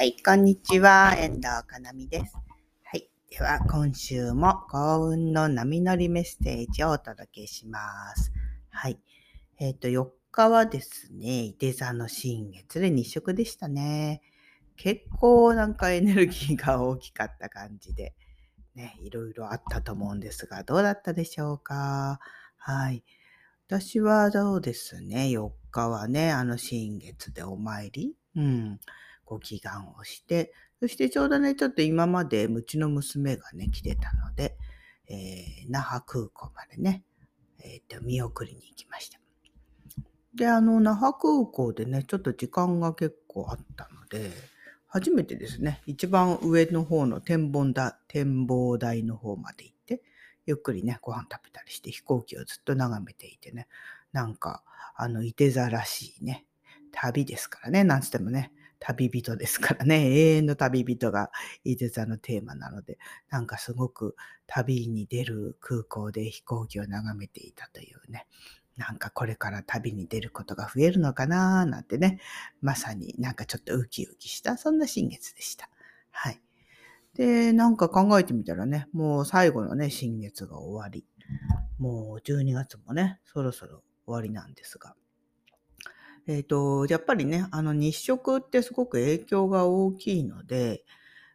はい、こんにちは。遠藤かなみです。はい。では、今週も幸運の波乗りメッセージをお届けします。はい。えっ、ー、と、4日はですね、伊手座の新月で日食でしたね。結構なんかエネルギーが大きかった感じで、ね、いろいろあったと思うんですが、どうだったでしょうか？はい。私はどうですね、4日はね、あの新月でお参り、うん、ご祈願をして、そしてちょうどね、ちょっと今までうちの娘がね、来てたので、えー、那覇空港までね、え、ー、と、見送りに行きました。で、あの、那覇空港でね、ちょっと時間が結構あったので、初めてですね、一番上の方の展望台展望台の方まで行って、ゆっくりね、ご飯食べたりして飛行機をずっと眺めていてね、なんか、あの、いて座らしいね、旅ですからね、なんつってもね、旅人ですからね、永遠の旅人が伊手座のテーマなので、なんかすごく旅に出る空港で飛行機を眺めていたというね、なんかこれから旅に出ることが増えるのかななんてね、まさになんかちょっとウキウキした、そんな新月でした。はい。で、なんか考えてみたらね、もう最後のね、新月が終わり、もう12月もね、そろそろ終わりなんですが、えっ、ー、と、やっぱりね、あの日食ってすごく影響が大きいので、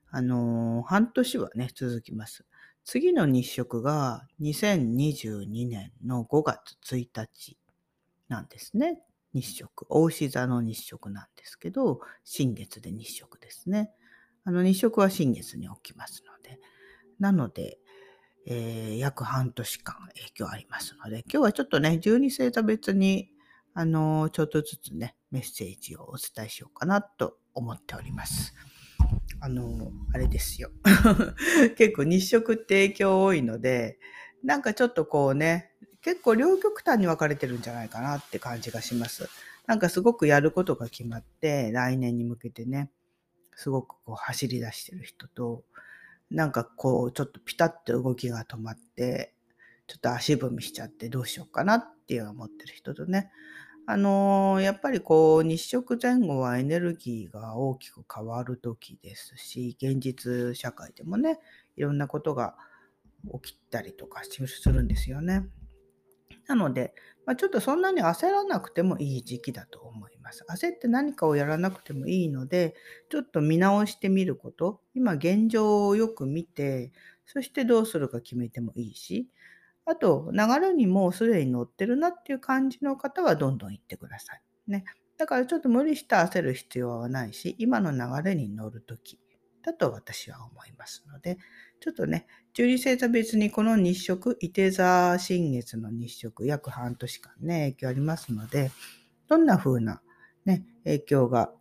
あの、半年はね、続きます。次の日食が2022年の5月1日なんですね。日食。大牛座の日食なんですけど、新月で日食ですね。あの日食は新月に起きますので。なので、えー、約半年間影響ありますので、今日はちょっとね、12星座別にあの、ちょっとずつね、メッセージをお伝えしようかなと思っております。あの、あれですよ。結構日食って影響多いので、なんかちょっとこうね、結構両極端に分かれてるんじゃないかなって感じがします。なんかすごくやることが決まって、来年に向けてね、すごくこう走り出してる人と、なんかこうちょっとピタッと動きが止まって、ちょっと足踏みしちゃってどうしようかなっていう思ってる人とね、あのー、やっぱりこう、日食前後はエネルギーが大きく変わる時ですし、現実社会でもね、いろんなことが起きたりとかするんですよね。なので、まあ、ちょっとそんなに焦らなくてもいい時期だと思います。焦って何かをやらなくてもいいので、ちょっと見直してみること、今現状をよく見て、そしてどうするか決めてもいいし、あと、流れにもうすでに乗ってるなっていう感じの方はどんどん行ってください。ね。だからちょっと無理して焦る必要はないし、今の流れに乗るときだと私は思いますので、ちょっとね、十二星座別にこの日食、伊手座新月の日食、約半年間ね、影響ありますので、どんな風なね、影響が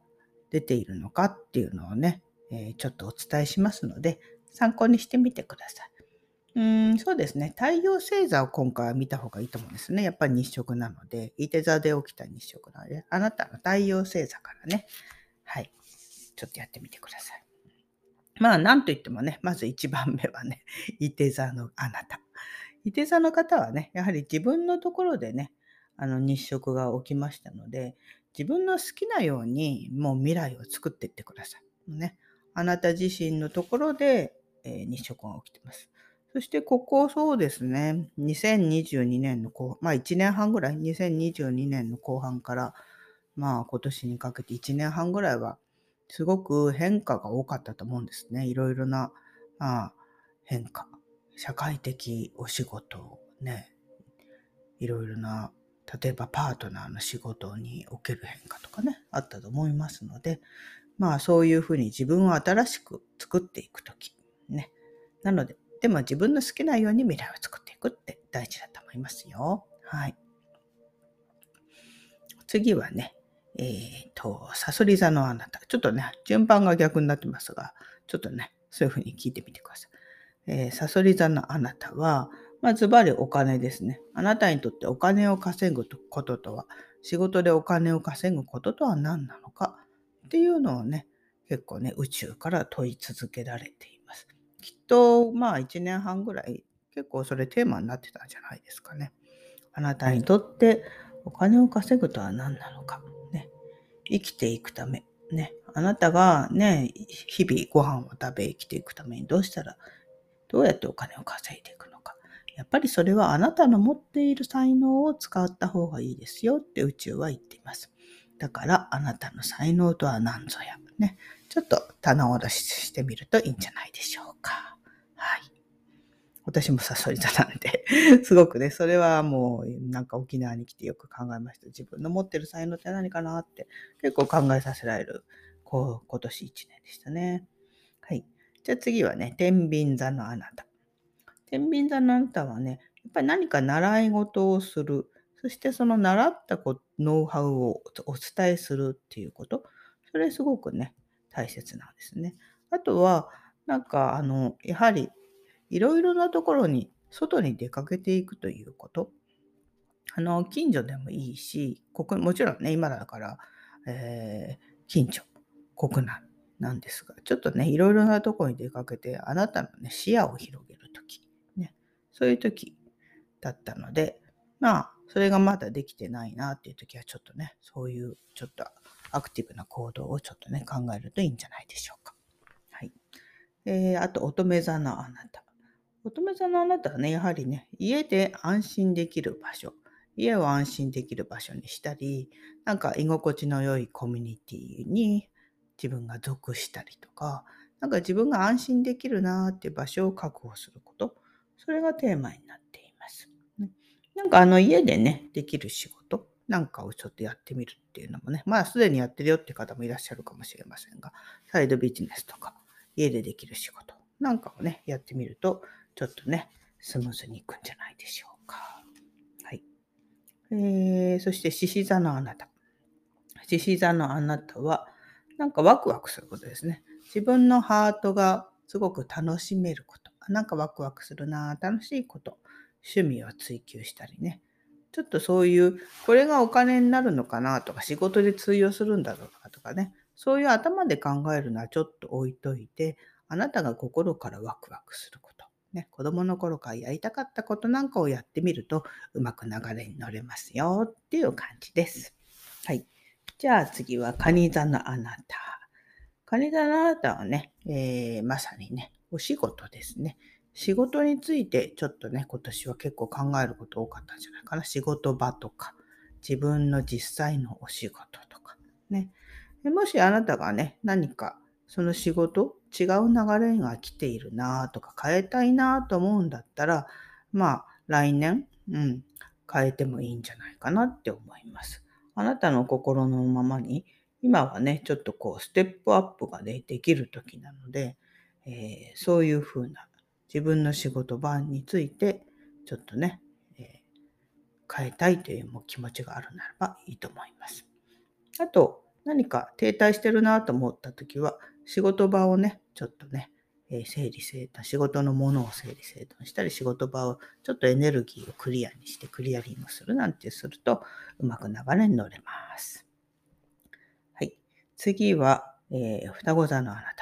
出ているのかっていうのをね、えー、ちょっとお伝えしますので、参考にしてみてください。うん、そうですね。太陽星座を今回は見た方がいいと思うんですね。やっぱり日食なので、伊手座で起きた日食なので、あなたの太陽星座からね、はい、ちょっとやってみてください。まあ、なんといってもね、まず1番目はね、伊手座のあなた。伊手座の方はね、やはり自分のところでね、あの日食が起きましたので、自分の好きなようにもう未来を作っていってください。ね、あなた自身のところで、えー、日食が起きてます。そしてここそうですね、2022年の後、まあ1年半ぐらい、2022年の後半から、まあ今年にかけて1年半ぐらいは、すごく変化が多かったと思うんですね。いろいろな、まあ、変化。社会的お仕事、ね、いろいろな、例えばパートナーの仕事における変化とかね、あったと思いますので、まあそういうふうに自分を新しく作っていくとき、ね。なので、でも自分の好きなように未来を作っていくって大事だと思いますよ。はい。次はね、えっ、ー、と、サソリ座のあなた。ちょっとね、順番が逆になってますが、ちょっとね、そういうふうに聞いてみてください。えー、サソリ座のあなたは、まあ、ズバリお金ですね。あなたにとってお金を稼ぐこととは、仕事でお金を稼ぐこととは何なのかっていうのをね、結構ね、宇宙から問い続けられています。きっと、まあ1年半ぐらい、結構それテーマになってたんじゃないですかね。あなたにとってお金を稼ぐとは何なのか。ね。生きていくため。ね。あなたがね、日々ご飯を食べ生きていくためにどうしたら、どうやってお金を稼いでいくのか。やっぱりそれはあなたの持っている才能を使った方がいいですよって宇宙は言っています。だからあなたの才能とは何ぞや。ね。ちょっと棚卸ししてみるといいんじゃないでしょうか。はい。私もサソリ座なんで すごくね、それはもうなんか沖縄に来てよく考えました。自分の持ってる才能って何かなって結構考えさせられる、こう、今年1年でしたね。はい。じゃあ次はね、天秤座のあなた。天秤座のあなたはね、やっぱり何か習い事をする。そしてその習ったノウハウをお伝えするっていうこと。それすごくね、大切なんですね。あとは、なんか、あの、やはり、いろいろなところに、外に出かけていくということ。あの、近所でもいいし、国もちろんね、今だから、えー、近所、国内なんですが、ちょっとね、いろいろなところに出かけて、あなたのね、視野を広げるとき、ね、そういうときだったので、まあ、それがまだできてないなっていうときは、ちょっとね、そういうちょっとアクティブな行動をちょっとね、考えるといいんじゃないでしょうか。はい。えー、あと、乙女座のあなた。乙女座のあなたはね、やはりね、家で安心できる場所、家を安心できる場所にしたり、なんか居心地の良いコミュニティに自分が属したりとか、なんか自分が安心できるなーっていう場所を確保すること、それがテーマになっています。なんかあの家でね、できる仕事なんかをちょっとやってみるっていうのもね、まあすでにやってるよって方もいらっしゃるかもしれませんが、サイドビジネスとか、家でできる仕事なんかをね、やってみると、ちょっとね、スムーズにいくんじゃないでしょうか。はい。えー、そして、獅子座のあなた。獅子座のあなたは、なんかワクワクすることですね。自分のハートがすごく楽しめること。なんかワクワクするな、楽しいこと。趣味を追求したりね。ちょっとそういう、これがお金になるのかなとか、仕事で通用するんだろうかとかね、そういう頭で考えるのはちょっと置いといて、あなたが心からワクワクすること。ね、子供の頃からやりたかったことなんかをやってみると、うまく流れに乗れますよっていう感じです。はい。じゃあ次は、カニ座のあなた。カニ座のあなたはね、えー、まさにね、お仕事ですね。仕事についてちょっとね、今年は結構考えること多かったんじゃないかな。仕事場とか、自分の実際のお仕事とか、ね。もしあなたがね、何かその仕事、違う流れが来ているなとか変えたいなと思うんだったら、まあ来年、うん、変えてもいいんじゃないかなって思います。あなたの心のままに、今はね、ちょっとこうステップアップがね、できる時なので、えー、そういうふうな自分の仕事場について、ちょっとね、えー、変えたいという気持ちがあるならばいいと思います。あと、何か停滞してるなと思った時は、仕事場をね、ちょっとね、え整理整頓、仕事のものを整理整頓したり、仕事場をちょっとエネルギーをクリアにしてクリアリングするなんてすると、うまく流れに乗れます。はい。次は、えー、双子座のあな。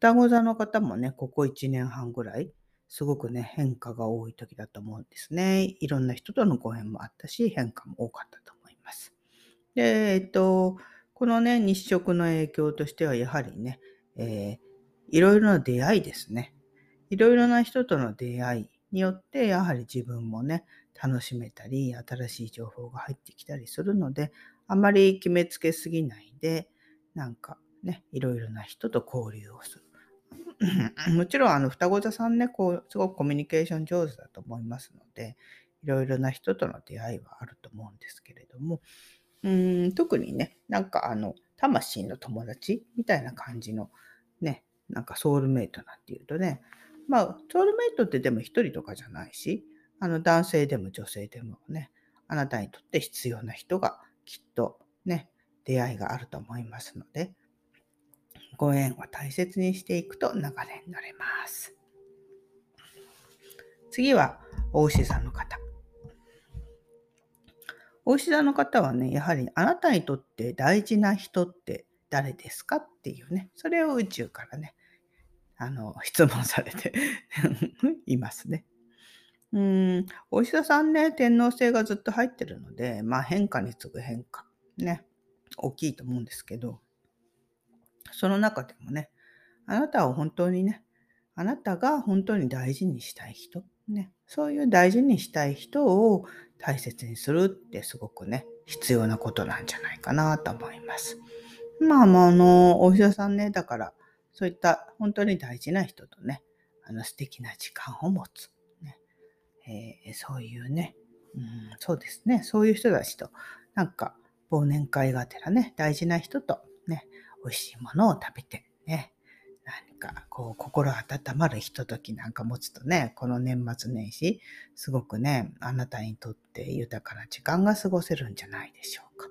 双子座の方もね、ここ1年半ぐらい、すごくね、変化が多い時だと思うんですね。いろんな人とのご縁もあったし、変化も多かったと思います。で、えっと、このね、日食の影響としては、やはりね、えー、いろいろな出会いですね。いろいろな人との出会いによって、やはり自分もね、楽しめたり、新しい情報が入ってきたりするので、あまり決めつけすぎないで、なんかね、いろいろな人と交流をする。もちろん、あの、双子座さんね、こう、すごくコミュニケーション上手だと思いますので、いろいろな人との出会いはあると思うんですけれども、うん特にね、なんかあの、魂の友達みたいな感じのね、なんかソウルメイトなんていうとね、まあ、ソウルメイトってでも一人とかじゃないし、あの、男性でも女性でもね、あなたにとって必要な人がきっとね、出会いがあると思いますので、ご縁を大切にしていくと流れに乗れます。次は、お牛座の方。お牛座の方はね、やはりあなたにとって大事な人って誰ですかっていうね、それを宇宙からね、あの、質問されて いますね。うん、お医者さんね、天皇制がずっと入ってるので、まあ変化に次ぐ変化、ね、大きいと思うんですけど、その中でもね、あなたを本当にね、あなたが本当に大事にしたい人、ね、そういう大事にしたい人を大切にするってすごくね、必要なことなんじゃないかなと思います。まあ、まあ、あの、お医者さんね、だから、そういった本当に大事な人とね、あの素敵な時間を持つ。ねえー、そういうね、うん、そうですね、そういう人たちと、なんか忘年会がてらね、大事な人と、美味しいものを食べてね、何かこう心温まるひとときなんか持つとね、この年末年始、すごくね、あなたにとって豊かな時間が過ごせるんじゃないでしょうか。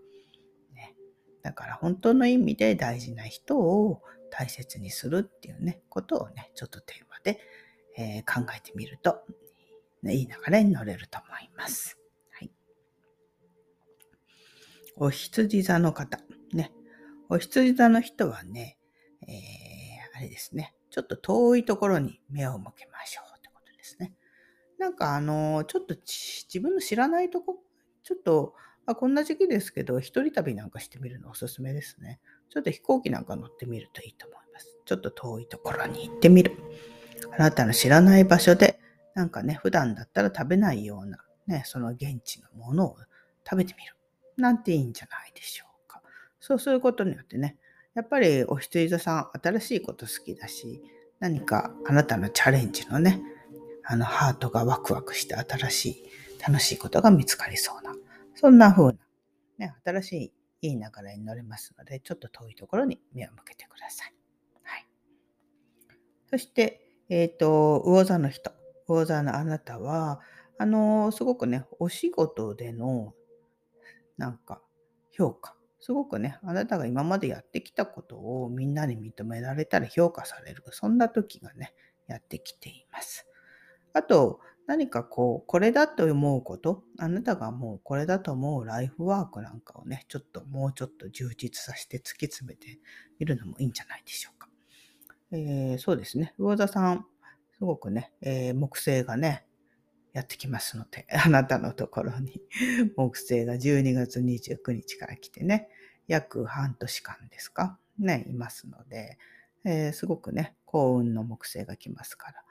ね、だから本当の意味で大事な人を大切にするっていうね、ことをね、ちょっとテーマで、えー、考えてみると、ね、いい流れに乗れると思います。はい。お羊座の方、お羊座の人はね、えー、あれですね、ちょっと遠いところに目を向けましょうってことですね。なんかあの、ちょっと自分の知らないとこ、ちょっと、あこんな時期ですけど、一人旅なんかしてみるのおすすめですね。ちょっと飛行機なんか乗ってみるといいと思います。ちょっと遠いところに行ってみる。あなたの知らない場所で、なんかね、普段だったら食べないような、ね、その現地のものを食べてみる。なんていいんじゃないでしょう。そうすることによってね、やっぱりお羊座さん、新しいこと好きだし、何かあなたのチャレンジのね、あのハートがワクワクして新しい、楽しいことが見つかりそうな、そんな風な、ね、新しいいい流れに乗れますので、ちょっと遠いところに目を向けてください。はい。そして、えっ、ー、と、魚座の人、魚座のあなたは、あのすごくね、お仕事での、なんか、評価。すごくね、あなたが今までやってきたことをみんなに認められたら評価される。そんな時がね、やってきています。あと、何かこう、これだと思うこと、あなたがもうこれだと思うライフワークなんかをね、ちょっともうちょっと充実させて突き詰めてみるのもいいんじゃないでしょうか。えー、そうですね。魚座さん、すごくね、えー、木星がね、やってきますので、あなたのところに木星が12月29日から来てね、約半年間ですか、ね、いますので、えー、すごくね、幸運の木星が来ますから、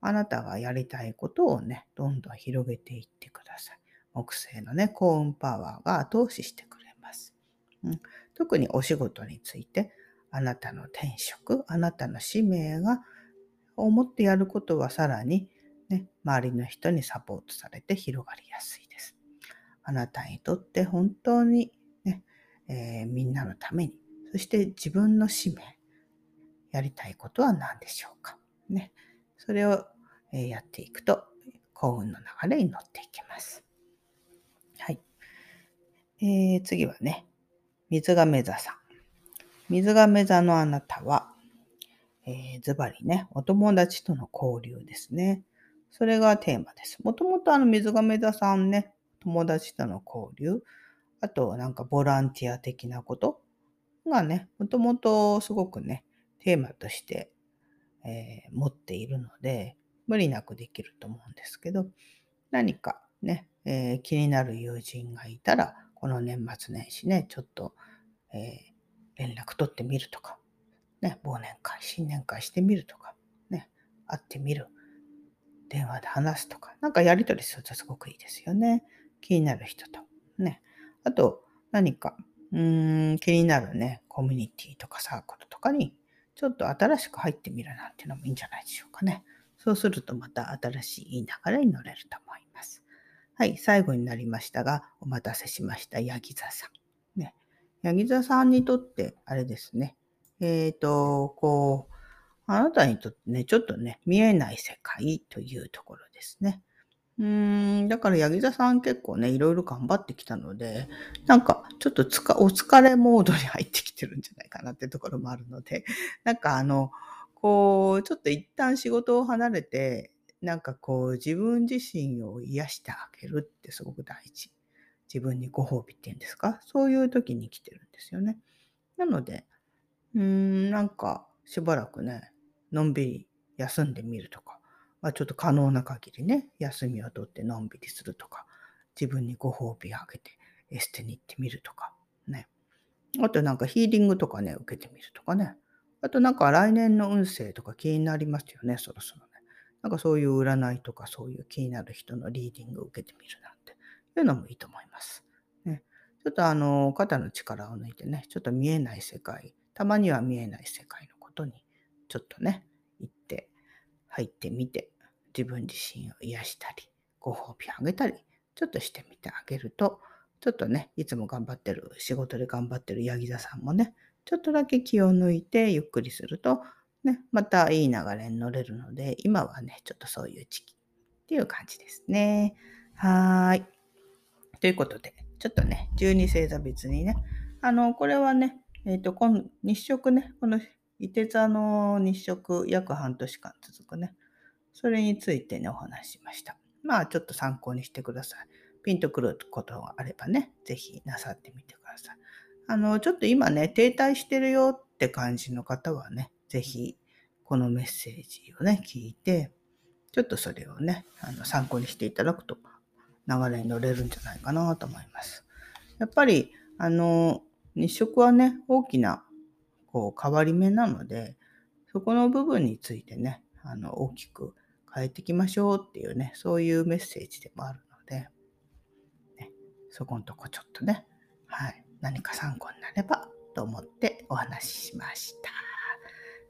あなたがやりたいことをね、どんどん広げていってください。木星のね、幸運パワーが後押ししてくれます。うん、特にお仕事について、あなたの転職、あなたの使命が思ってやることはさらに、ね、周りの人にサポートされて広がりやすいです。あなたにとって本当に、えー、みんなのために、そして自分の使命、やりたいことは何でしょうか？ね、それをえやっていくと幸運の流れに乗っていきます。はい。えー、次はね、水亀座さん。水亀座のあなたは、えー、ズバリね、お友達との交流ですね。それがテーマです。もともとあの水亀座さんね、友達との交流、あとなんかボランティア的なことがね、もともとすごくね、テーマとしてえー、持っているので、無理なくできると思うんですけど、何かね、えー、気になる友人がいたら、この年末年始ね、ちょっと、えー、連絡取ってみるとか、ね、忘年会、新年会してみるとか、ね、会ってみる、電話で話すとか、なんかやり取りするとすごくいいですよね。気になる人と。ね。あと、何か、うーん、気になるね、コミュニティとかサークルとかにちょっと新しく入ってみるなんていうのもいいんじゃないでしょうかね。そうするとまた新しい流れに乗れると思います。はい、最後になりましたが、お待たせしました。ヤギ座さん。ね。ヤギ座さんにとって、あれですね。えっ、ー、と、こう、あなたにとってね、ちょっとね、見えない世界というところですね。うーん、だから、ヤギ座さん結構ね、いろいろ頑張ってきたので、なんか、ちょっとつか、お疲れモードに入ってきてるんじゃないかなってところもあるので、なんかあの、こう、ちょっと一旦仕事を離れて、なんかこう、自分自身を癒してあげるってすごく大事。自分にご褒美っていうんですか？そういう時に来てるんですよね。なので、うーん、なんか、しばらくね、のんびり休んでみるとか、まあ、ちょっと可能な限りね、休みをとってのんびりするとか、自分にご褒美あげてエステに行ってみるとか、ね。あとなんかヒーリングとかね、受けてみるとかね。あとなんか来年の運勢とか気になりますよね、そろそろね。なんかそういう占いとかそういう気になる人のリーディングを受けてみるなんていうのもいいと思います。ね、ちょっとあの、肩の力を抜いてね、ちょっと見えない世界、たまには見えない世界のことにちょっとね、入ってみて、自分自身を癒したり、ご褒美あげたり、ちょっとしてみてあげると、ちょっとね、いつも頑張ってる、仕事で頑張ってるヤギ座さんもね、ちょっとだけ気を抜いてゆっくりすると、ね、またいい流れに乗れるので、今はね、ちょっとそういう時期っていう感じですね。はーい。ということで、ちょっとね、12星座別にね、あの、これはね、えっ、ー、と、この日食ね、この伊手座の日食約半年間続くね。それについてね、お話ししました。まあ、ちょっと参考にしてください。ピンとくることがあればね、ぜひなさってみてください。あの、ちょっと今ね、停滞してるよって感じの方はね、ぜひ、このメッセージをね、聞いて、ちょっとそれをね、あの参考にしていただくと、流れに乗れるんじゃないかなと思います。やっぱり、あの、日食はね、大きなこう変わり目なので、そこの部分についてね、あの大きく変えていきましょうっていうね、そういうメッセージでもあるので、ね、そこのとこちょっとね、はい、何か参考になればと思ってお話ししまし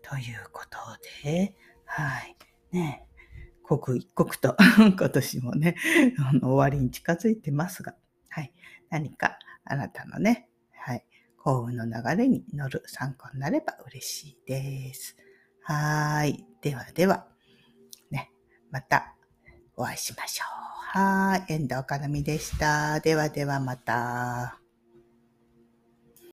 た。ということで、はい、ね、刻一刻と 今年もね、終わりに近づいてますが、はい、何かあなたのね、流れに乗る参考になれば嬉しいです。はい。ではでは、ね、またお会いしましょう。はい。遠藤かなみでした。ではではまた。